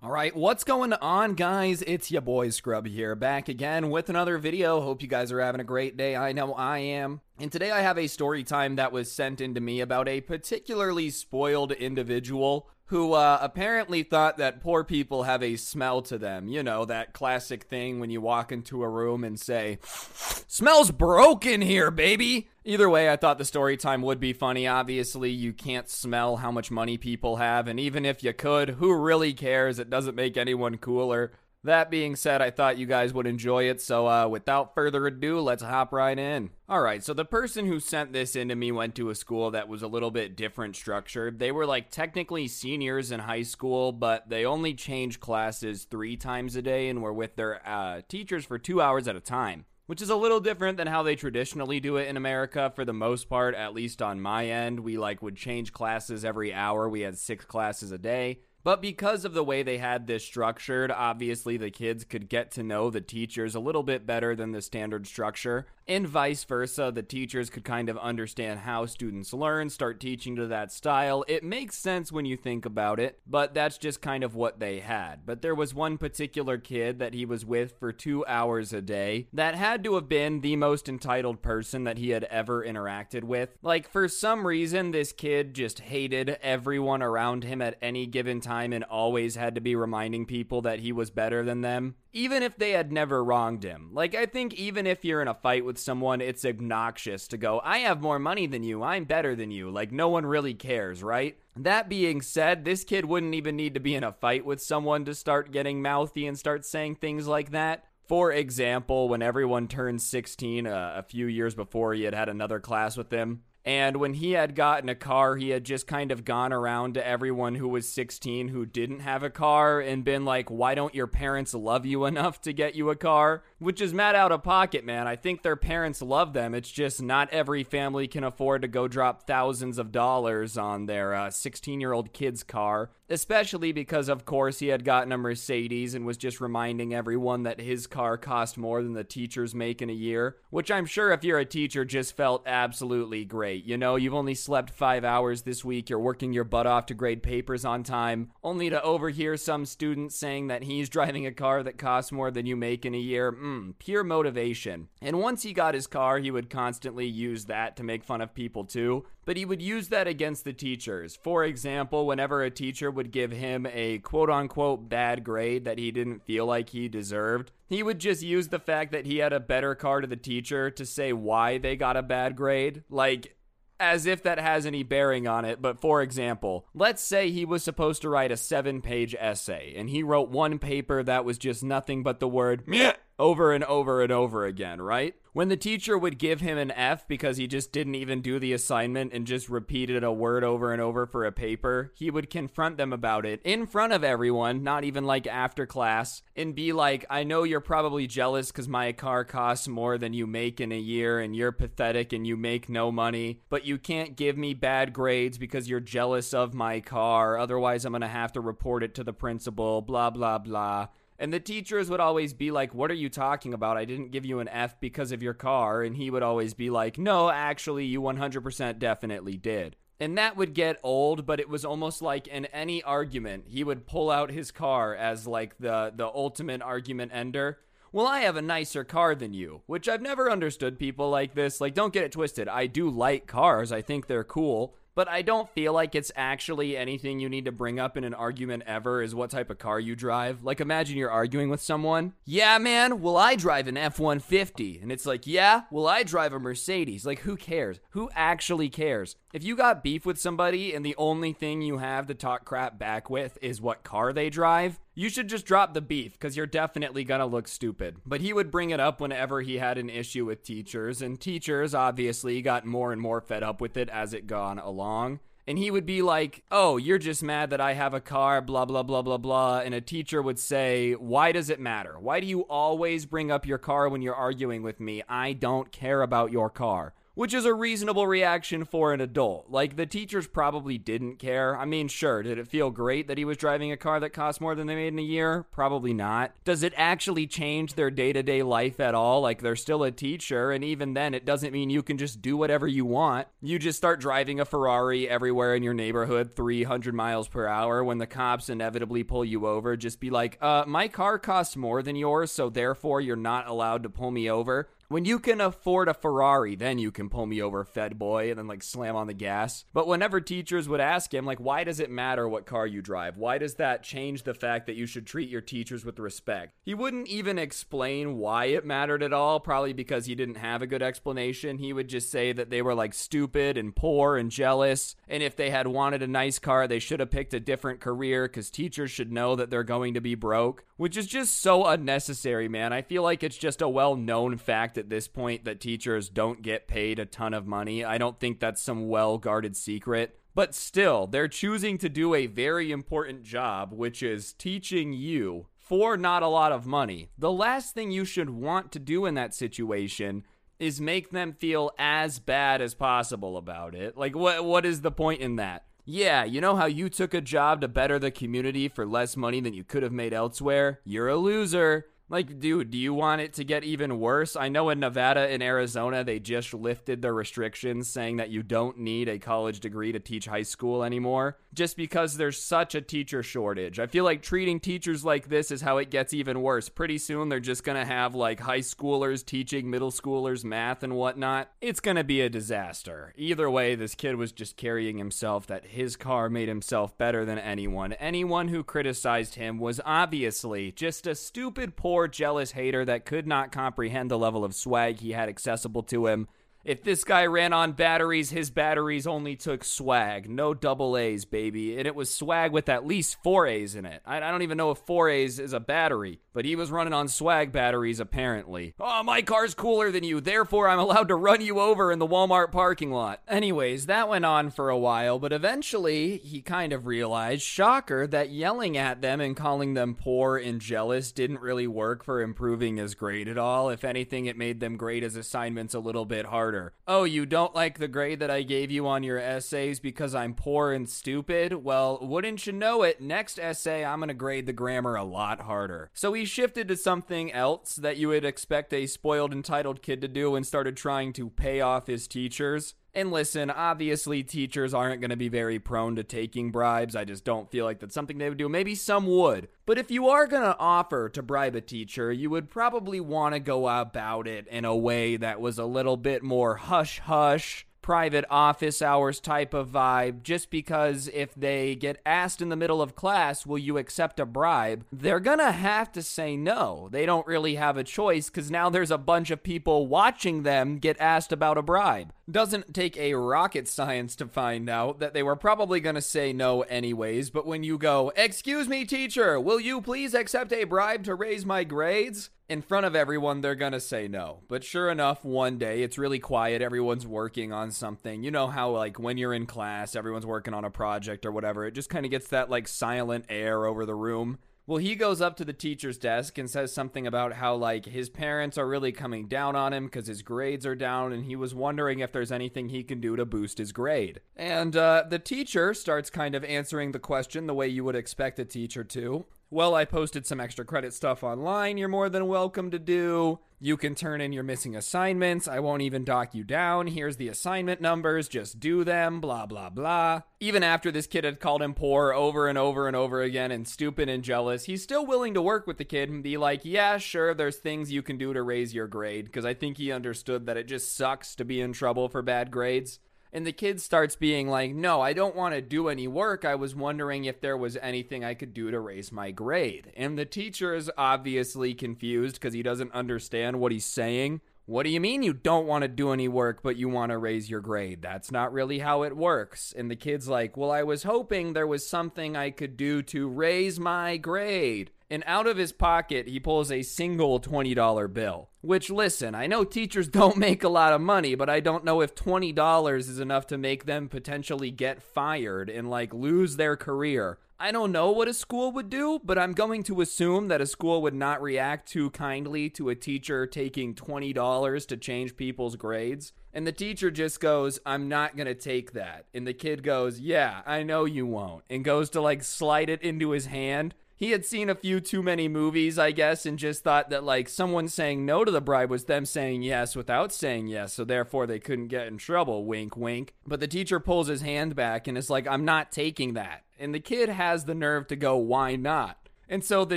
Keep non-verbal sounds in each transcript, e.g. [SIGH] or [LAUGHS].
All right, what's going on, guys? It's your boy Scrub here, back again with another video. Hope you guys are having a great day. I know I am. And today I have a story time that was sent into me about a particularly spoiled individual who uh, apparently thought that poor people have a smell to them. You know, that classic thing when you walk into a room and say, Smells broken here, baby. Either way, I thought the story time would be funny. Obviously, you can't smell how much money people have, and even if you could, who really cares? It doesn't make anyone cooler. That being said, I thought you guys would enjoy it, so uh, without further ado, let's hop right in. Alright, so the person who sent this in to me went to a school that was a little bit different structured. They were like technically seniors in high school, but they only changed classes three times a day and were with their uh, teachers for two hours at a time which is a little different than how they traditionally do it in America for the most part, at least on my end. We like would change classes every hour. We had six classes a day. But because of the way they had this structured, obviously the kids could get to know the teachers a little bit better than the standard structure. And vice versa, the teachers could kind of understand how students learn, start teaching to that style. It makes sense when you think about it, but that's just kind of what they had. But there was one particular kid that he was with for two hours a day that had to have been the most entitled person that he had ever interacted with. Like, for some reason, this kid just hated everyone around him at any given time and always had to be reminding people that he was better than them even if they had never wronged him. Like, I think even if you're in a fight with someone, it's obnoxious to go, I have more money than you, I'm better than you. Like, no one really cares, right? That being said, this kid wouldn't even need to be in a fight with someone to start getting mouthy and start saying things like that. For example, when everyone turned 16 uh, a few years before, he had had another class with him. And when he had gotten a car, he had just kind of gone around to everyone who was 16 who didn't have a car and been like, why don't your parents love you enough to get you a car? Which is mad out of pocket, man. I think their parents love them. It's just not every family can afford to go drop thousands of dollars on their 16 uh, year old kid's car. Especially because, of course, he had gotten a Mercedes and was just reminding everyone that his car cost more than the teachers make in a year. Which I'm sure if you're a teacher just felt absolutely great. You know, you've only slept five hours this week, you're working your butt off to grade papers on time, only to overhear some student saying that he's [LAUGHS] driving a car that costs more than you make in a year. Mmm, pure motivation. And once he got his car, he would constantly use that to make fun of people too but he would use that against the teachers. For example, whenever a teacher would give him a quote unquote bad grade that he didn't feel like he deserved, he would just use the fact that he had a better car to the teacher to say why they got a bad grade. Like, as if that has any bearing on it, but for example, let's say he was supposed to write a seven page essay, and he wrote one paper that was just nothing but the word meh over and over and over again, right? When the teacher would give him an F because he just didn't even do the assignment and just repeated a word over and over for a paper, he would confront them about it in front of everyone, not even like after class, and be like, I know you're probably jealous because my car costs more than you make in a year and you're pathetic and you make no money, but you can't give me bad grades because you're jealous of my car. Otherwise, I'm going to have to report it to the principal, blah, blah, blah. And the teachers would always be like, What are you talking about? I didn't give you an F because of your car. And he would always be like, No, actually, you 100% definitely did. And that would get old, but it was almost like in any argument, he would pull out his car as like the, the ultimate argument ender. Well, I have a nicer car than you, which I've never understood people like this. Like, don't get it twisted. I do like cars, I think they're cool but I don't feel like it's actually anything you need to bring up in an argument ever is what type of car you drive. Like, imagine you're arguing with someone. Yeah, man, well, I drive an F 150. And it's like, yeah, well, I drive a Mercedes. Like, who cares? Who actually cares? If you got beef with somebody and the only thing you have to talk crap back with is what car they drive, you should just drop the beef because you're definitely gonna look stupid. But he would bring it up whenever he had an issue with teachers, and teachers obviously got more and more fed up with it as it gone along. And he would be like, Oh, you're just mad that I have a car, blah, blah, blah, blah, blah. And a teacher would say, Why does it matter? Why do you always bring up your car when you're arguing with me? I don't care about your car which is a reasonable reaction for an adult. Like, the teachers probably didn't care. I mean, sure, did it feel great that he was driving a car that cost more than they made in a year? Probably not. Does it actually change their day to day life at all? Like, they're still a teacher, and even then, it doesn't mean you can just do whatever you want. You just start driving a Ferrari everywhere in your neighborhood 300 miles per hour. When the cops inevitably pull you over, just be like, uh, my car costs more than yours, so therefore you're not allowed to pull me over. When you can afford a Ferrari, then you can pull me over, Fed boy, and then like slam on the gas. But whenever teachers would ask him, like, why does it matter what car you drive? Why does that change the fact that you should treat your teachers with respect? He wouldn't even explain why it mattered at all, probably because he didn't have a good explanation. He would just say that they were like stupid and poor and jealous. And if they had wanted a nice car, they should have picked a different career because teachers should know that they're going to be broke, which is just so unnecessary, man. I feel like it's just a well known fact at this point that teachers don't get paid a ton of money. I don't think that's some well guarded secret. But still, they're choosing to do a very important job, which is teaching you for not a lot of money. The last thing you should want to do in that situation is make them feel as bad as possible about it. Like what what is the point in that? Yeah, you know how you took a job to better the community for less money than you could have made elsewhere? You're a loser. Like, dude, do you want it to get even worse? I know in Nevada and Arizona, they just lifted the restrictions saying that you don't need a college degree to teach high school anymore, just because there's such a teacher shortage. I feel like treating teachers like this is how it gets even worse. Pretty soon, they're just gonna have like high schoolers teaching middle schoolers math and whatnot. It's gonna be a disaster. Either way, this kid was just carrying himself that his car made himself better than anyone. Anyone who criticized him was obviously just a stupid, poor, jealous hater that could not comprehend the level of swag he had accessible to him. If this guy ran on batteries, his batteries only took swag. No double A's, baby. And it was swag with at least four A's in it. I, I don't even know if four A's is a battery, but he was running on swag batteries apparently. Oh, my car's cooler than you, therefore I'm allowed to run you over in the Walmart parking lot. Anyways, that went on for a while, but eventually he kind of realized, shocker, that yelling at them and calling them poor and jealous didn't really work for improving his grade at all. If anything, it made them grade his assignments a little bit harder. Oh, you don't like the grade that I gave you on your essays because I'm poor and stupid? Well, wouldn't you know it, next essay I'm going to grade the grammar a lot harder. So he shifted to something else that you would expect a spoiled, entitled kid to do and started trying to pay off his teachers. And listen, obviously, teachers aren't going to be very prone to taking bribes. I just don't feel like that's something they would do. Maybe some would. But if you are going to offer to bribe a teacher, you would probably want to go about it in a way that was a little bit more hush hush private office hours type of vibe just because if they get asked in the middle of class, will you accept a bribe? They're gonna have to say no. They don't really have a choice because now there's a bunch of people watching them get asked about a bribe. Doesn't take a rocket science to find out that they were probably gonna say no anyways, but when you go, Excuse me, teacher, will you please accept a bribe to raise my grades? in front of everyone, they're going to say no. But sure enough, one day it's really quiet. Everyone's working on something. You know how, like, when you're in class, everyone's working on a project or whatever. It just kind of gets that, like, silent air over the room. Well, he goes up to the teacher's desk and says something about how, like, his parents are really coming down on him because his grades are down, and he was wondering if there's anything he can do to boost his grade. And uh, the teacher starts kind of answering the question the way you would expect a teacher to. Well, I posted some extra credit stuff online you're more than welcome to do. You can turn in your missing assignments. I won't even dock you down. Here's the assignment numbers. Just do them. Blah, blah, blah. Even after this kid had called him poor over and over and over again and stupid and jealous, he's still willing to work with the kid and be like, yeah, sure, there's things you can do to raise your grade. Because I think he understood that it just sucks to be in trouble for bad grades. And the kid starts being like, No, I don't want to do any work. I was wondering if there was anything I could do to raise my grade. And the teacher is obviously confused because he doesn't understand what he's saying. What do you mean you don't want to do any work, but you want to raise your grade? That's not really how it works. And the kid's like, Well, I was hoping there was something I could do to raise my grade and out of his pocket, he pulls a single $20 bill. Which, listen, I know teachers [LAUGHS] don't make a lot of money, but I don't know if $20 is enough to make them potentially get fired and like lose their career. I don't know what a school would do, but I'm going to assume that a school would not react too kindly to a teacher taking $20 to change people's grades. And the teacher just goes, I'm not going to take that. And the kid goes, Yeah, I know you won't. And goes to like slide it into his hand. He had seen a few too many movies, I guess, and just thought that like someone saying no to the bribe was them saying yes without saying yes, so therefore they couldn't get in trouble. Wink, wink. But the teacher pulls his hand back and is like, I'm not taking that. And the kid has the nerve to go, Why not? And so the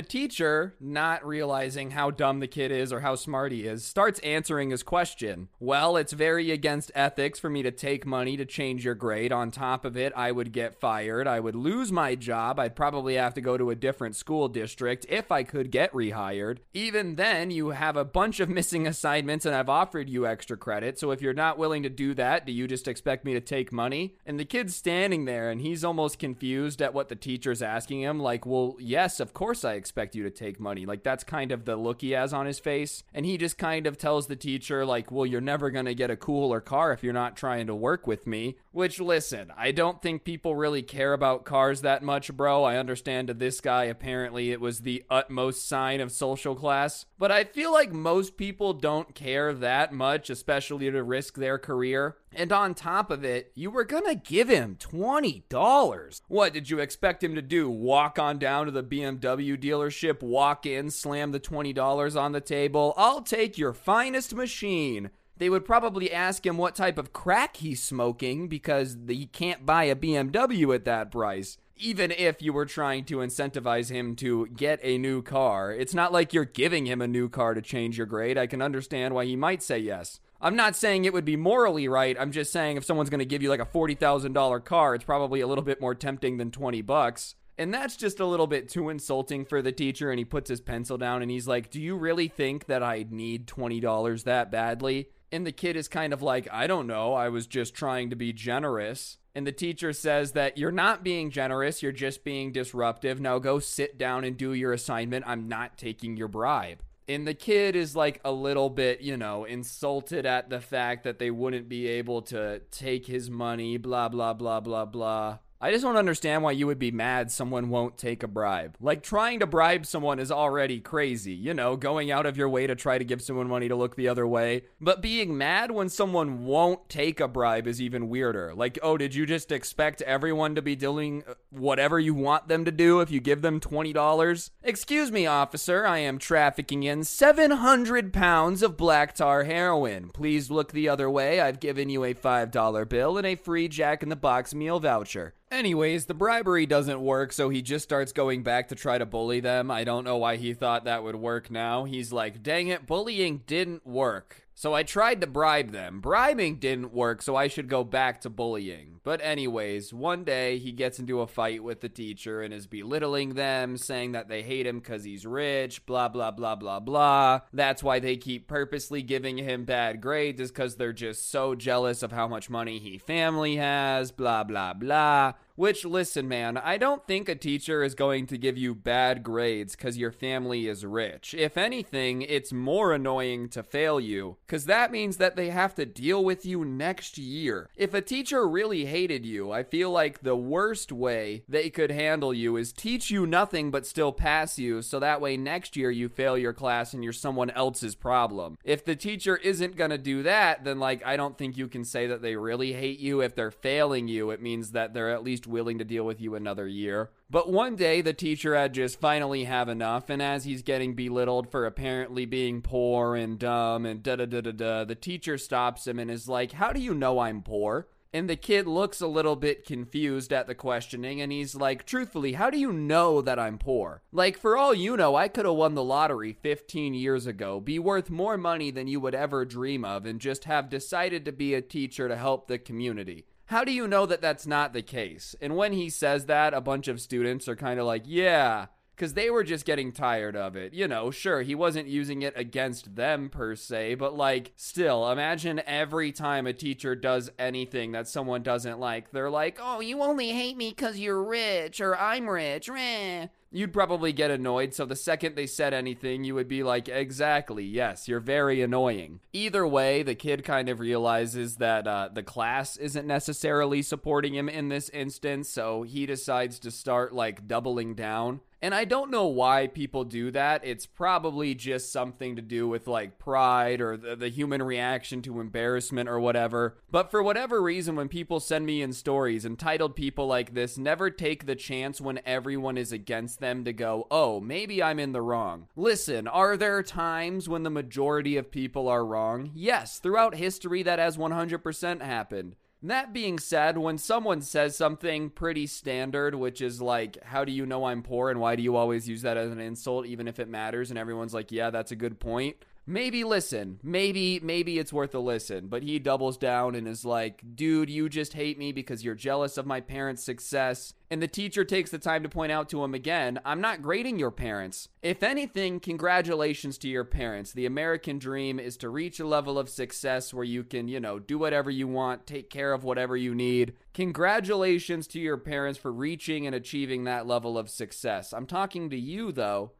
teacher, not realizing how dumb the kid is or how smart he is, starts answering his question. Well, it's very against ethics for me to take money to change your grade. On top of it, I would get fired. I would lose my job. I'd probably have to go to a different school district if I could get rehired. Even then, you have a bunch of [LAUGHS] missing assignments and I've offered you extra credit. So if you're not willing to do that, do you just expect me to take money? And the kid's standing there and he's almost confused at what the teacher's asking him. Like, well, yes, of course course I expect you to take money. Like that's kind of the look he has on his face. And he just kind of tells the teacher, like, well, you're never going to get a cooler car if you're not trying to work with me. Which, listen, I don't think people really care about cars that much, bro. I understand to this guy, apparently it was the utmost sign of social class. But I feel like most people don't care that much, especially to risk their career. And on top of it, you were gonna give him $20. What did you expect him to do? Walk on down to the BMW dealership, walk in, slam the $20 on the table? I'll take your finest machine. They would probably ask him what type of crack he's smoking because he can't buy a BMW at that price. Even if you were trying to incentivize him to get a new car, it's not like you're giving him a new car to change your grade. I can understand why he might say yes. I'm not saying it would be morally right. I'm just saying if someone's going to give you like a $40,000 car, it's probably a little bit more tempting than 20 bucks. And that's just a little bit too insulting for the teacher. And he puts his pencil down and he's like, Do you really think that I need $20 that badly? And the kid is kind of like, I don't know. I was just trying to be generous. And the teacher says that you're not being generous, you're just being disruptive. Now go sit down and do your assignment. I'm not taking your bribe. And the kid is like a little bit, you know, insulted at the fact that they wouldn't be able to take his money, blah, blah, blah, blah, blah. I just don't understand why you would be mad someone won't take a bribe. Like, trying to bribe someone is already crazy, you know, going out of your way to try to give someone money to look the other way. But being mad when someone won't take a bribe is even weirder. Like, oh, did you just expect everyone to be doing uh, whatever you want them to do if you give them $20? Excuse me, officer, I am trafficking in 700 pounds of black tar heroin. Please look the other way. I've given you a $5 bill and a free Jack in the Box meal voucher. Anyways, the bribery doesn't work, so he just starts going back to try to bully them. I don't know why he thought that would work now. He's like, dang it, bullying didn't work. So I tried to bribe them. Bribing didn't work, so I should go back to bullying. But, anyways, one day he gets into a fight with the teacher and is belittling them, saying that they hate him because he's rich, blah, blah, blah, blah, blah. That's why they keep purposely giving him bad grades, is because they're just so jealous of how much money he family has, blah, blah, blah. Which, listen, man, I don't think a teacher is going to give you bad grades because your family is rich. If anything, it's more annoying to fail you because that means that they have to deal with you next year. If a teacher really hated you, I feel like the worst way they could handle you is teach you nothing but still pass you so that way next year you fail your class and you're someone else's problem. If the teacher isn't going to do that, then, like, I don't think you can say that they really hate you. If they're failing you, it means that they're at least willing to deal with you another year. But one day, the teacher had just finally have enough, and as he's getting belittled for apparently being poor and dumb and da da da da da, the teacher stops him and is like, How do you know I'm poor? And the kid looks a little bit confused at the questioning, and he's like, Truthfully, how do you know that I'm poor? Like, for all you know, I could have won the lottery 15 years ago, be worth more money than you would ever dream of, and just have decided to be a teacher to help the community. How do you know that that's not the case? And when he says that, a bunch of students are kind of like, yeah, because they were just getting tired of it. You know, sure, he wasn't using it against them per se, but like, still, imagine every time a teacher does anything that someone doesn't like, they're like, oh, you only hate me because you're rich or I'm rich. Meh. You'd probably get annoyed. So the second they said anything, you would be like, exactly, yes, you're very annoying. Either way, the kid kind of realizes that uh, the class isn't necessarily supporting him in this instance. So he decides to start like doubling down and I don't know why people do that. It's probably just something to do with like pride or the, the, human reaction to embarrassment or whatever. But for whatever reason, when people send me in stories, entitled people like this never take the chance when everyone is against them to go, oh, maybe I'm in the wrong. Listen, are there times when the majority of people are wrong? Yes, throughout history that has 100% happened. That being said, when someone says something pretty standard, which is like, How do you know I'm poor and why do you always use that as an insult, even if it matters? And everyone's like, Yeah, that's a good point maybe listen. Maybe maybe it's worth a listen. But he doubles down and is like, "Dude, you just hate me because you're jealous of my parents' success." And the teacher takes the time to point out to him again, "I'm not grading your parents. If anything, congratulations to your parents. The American dream is to reach a level of success where you can, you know, do whatever you want, take care of whatever you need. Congratulations to your parents for reaching and achieving that level of success. I'm talking to you though."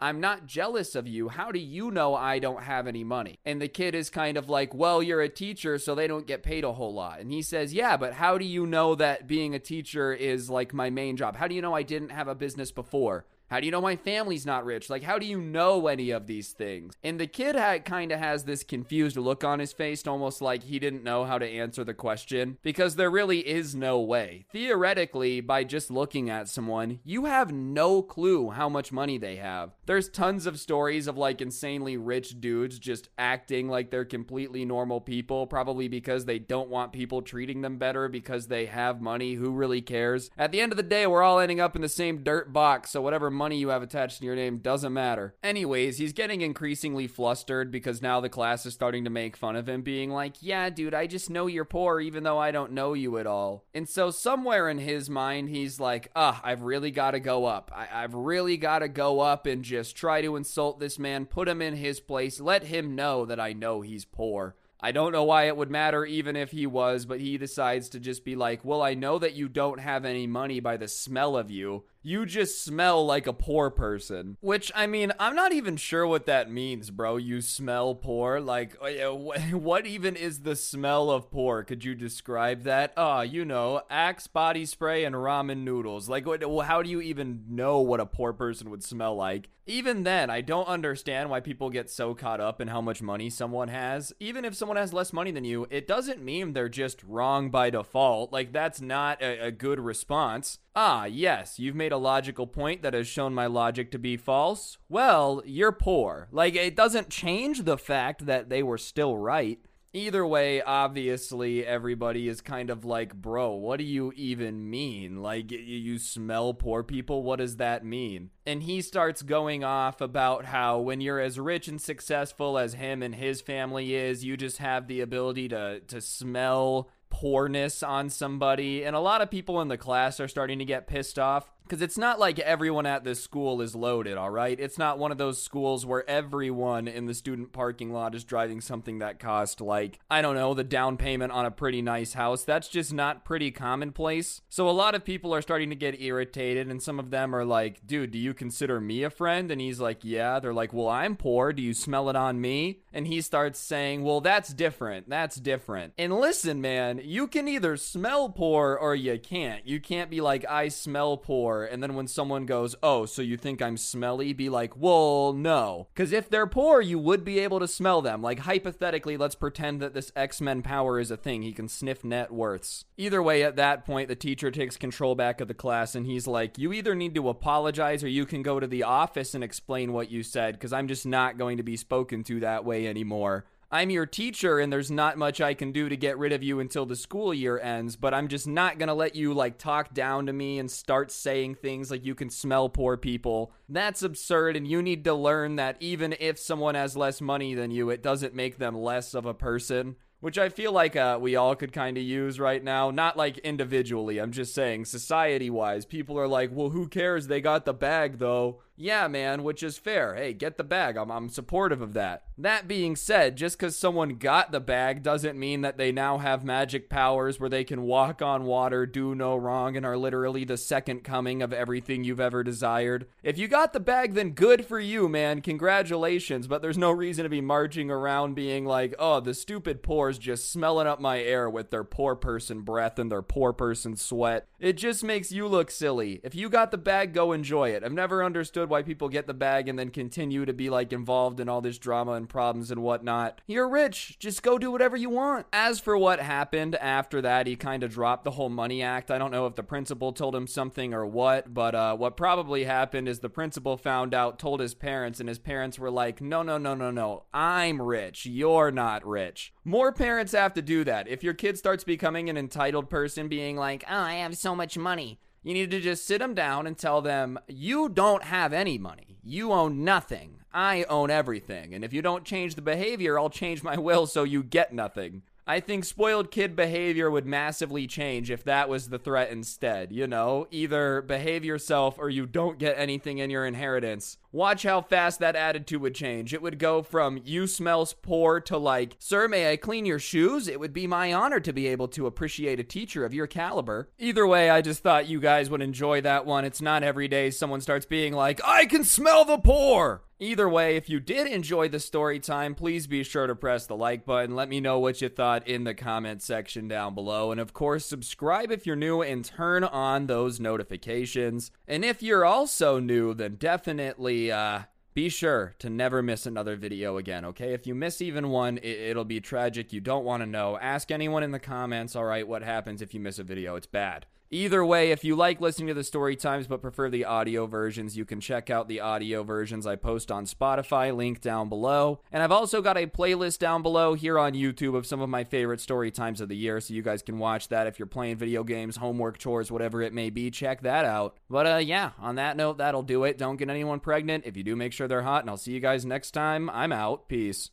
I'm not jealous of you. How do you know I don't have any money? And the kid is kind of like, Well, you're a teacher, so they don't get paid a whole lot. And he says, Yeah, but how do you know that being a teacher is like my main job? How do you know I didn't have a business before? How do you know my family's not rich? Like, how do you know any of these things? And the kid had, kind of has this confused look on his face, almost like he didn't know how to answer the question, because there really is no way. Theoretically, by just looking at someone, you have no clue how much money they have. There's tons of stories of like insanely rich dudes just acting like they're completely normal people, probably because they don't want people treating them better because they have money. Who really cares? At the end of the day, we're all ending up in the same dirt box, so whatever money you have attached to your name doesn't matter. Anyways, he's getting increasingly flustered because now the class is starting to make fun of him, being like, Yeah, dude, I just know you're poor even though I don't know you at all. And so, somewhere in his mind, he's like, Ah, I've really got to go up. I- I've really got to go up and just try to insult this man, put him in his place, let him know that I know he's poor. I don't know why it would matter even if he was, but he decides to just be like, Well, I know that you don't have any money by the smell of you you just smell like a poor person. Which, I mean, I'm not even sure what that means, bro. You smell poor? Like, uh, [LAUGHS] what even is the smell of poor? Could you describe that? Ah, you know, Axe body spray and ramen noodles. Like, how do you even know what a poor person would smell like? Even then, I don't understand why people get so caught up in how much money someone has. Even if someone has less money than you, it doesn't mean they're just wrong by default. Like, that's not a, a good response. Ah, yes, you've made a logical point that has shown my logic to be false. Well, you're poor. Like, it doesn't change the fact that they were still right. Either way, obviously, everybody is kind of like, bro, what do you even mean? Like, you smell poor people? What does that mean? And he starts going off about how when you're as rich and successful as him and his family is, you just have the ability to, to smell poorness on somebody. And a lot of people in the class are starting to get pissed off because it's not like everyone at this school is loaded, all right? It's not one of those schools where everyone in the student parking lot is driving something that cost, like, I don't know, the down payment on a pretty nice house. That's just not pretty commonplace. So a lot of people are starting to get irritated, and some of them are like, dude, do you consider me a friend? And he's like, yeah. They're like, well, I'm poor. Do you smell it on me? And he starts saying, well, that's different. That's different. And listen, man, you can either smell poor or you can't. You can't be like, I smell poor and then when someone goes, "Oh, so you think I'm smelly?" be like, "Well, no." Cuz if they're poor, you would be able to smell them. Like hypothetically, let's pretend that this X-Men power is a thing. He can sniff net worths. Either way, at that point, the teacher takes control back of the class and he's like, "You either need to apologize or you can go to the office and explain what you said cuz I'm just not going to be spoken to that way anymore." I'm your teacher and there's not much I can do to get rid of you until the school year ends, but I'm just not going to let you like talk down to me and start saying things like you can smell poor people. That's absurd and you need to learn that even if someone has less money than you, it doesn't make them less of a person. Which I feel like uh, we all could kind of use right now. Not like individually, I'm just saying society wise. People are like, well, who cares? They got the bag though. Yeah, man, which is fair. Hey, get the bag. I'm, I'm supportive of that. That being said, just because someone got the bag doesn't mean that they now have magic powers where they can walk on water, do no wrong, and are literally the second coming of everything you've ever desired. If you got the bag, then good for you, man. Congratulations. But there's no reason to be marching around being like, oh, the stupid poor's just smelling up my air with their poor person breath and their poor person sweat. It just makes you look silly. If you got the bag, go enjoy it. I've never understood why people get the bag and then continue to be like involved in all this drama and problems and whatnot. You're rich. Just go do whatever you want. As for what happened after that, he kind of dropped the whole money act. I don't know if the principal told him something or what, but uh, what probably happened is the principal found out, told his parents, and his parents were like, no, no, no, no, no. I'm rich. You're not rich. More parents have to do that. If your kid starts becoming an entitled person, being like, oh, I have so much money. You need to just sit them down and tell them, you don't have any money. You own nothing. I own everything. And if you don't change the behavior, I'll change my will so you get nothing. I think spoiled kid behavior would massively change if that was the threat instead. You know, either behave yourself or you don't get anything in your inheritance. Watch how fast that attitude would change. It would go from you smells poor to like, sir, may I clean your shoes? It would be my honor to be able to appreciate a teacher of your caliber. Either way, I just thought you guys would enjoy that one. It's not every day someone starts being like, I can smell the poor. Either way, if you did enjoy the story time, please be sure to press the like button. Let me know what you thought in the comment section down below. And of course, subscribe if you're new and turn on those notifications. And if you're also new, then definitely uh, be sure to never miss another video again, okay? If you miss even one, it- will be tragic. You don't want to know. Ask anyone in the comments, all right, what happens if you miss a video. It's bad. Either way, if you like listening to the story times but prefer the audio versions, you can check out the audio versions I post on Spotify, link down below. And I've also got a playlist down below here on YouTube of some of my favorite story times of the year, so you guys can watch that if you're playing video games, homework, chores, whatever it may be. Check that out. But uh, yeah, on that note, that'll do it. Don't get anyone pregnant. If you do, make sure they're hot, and I'll see you guys next time. I'm out. Peace.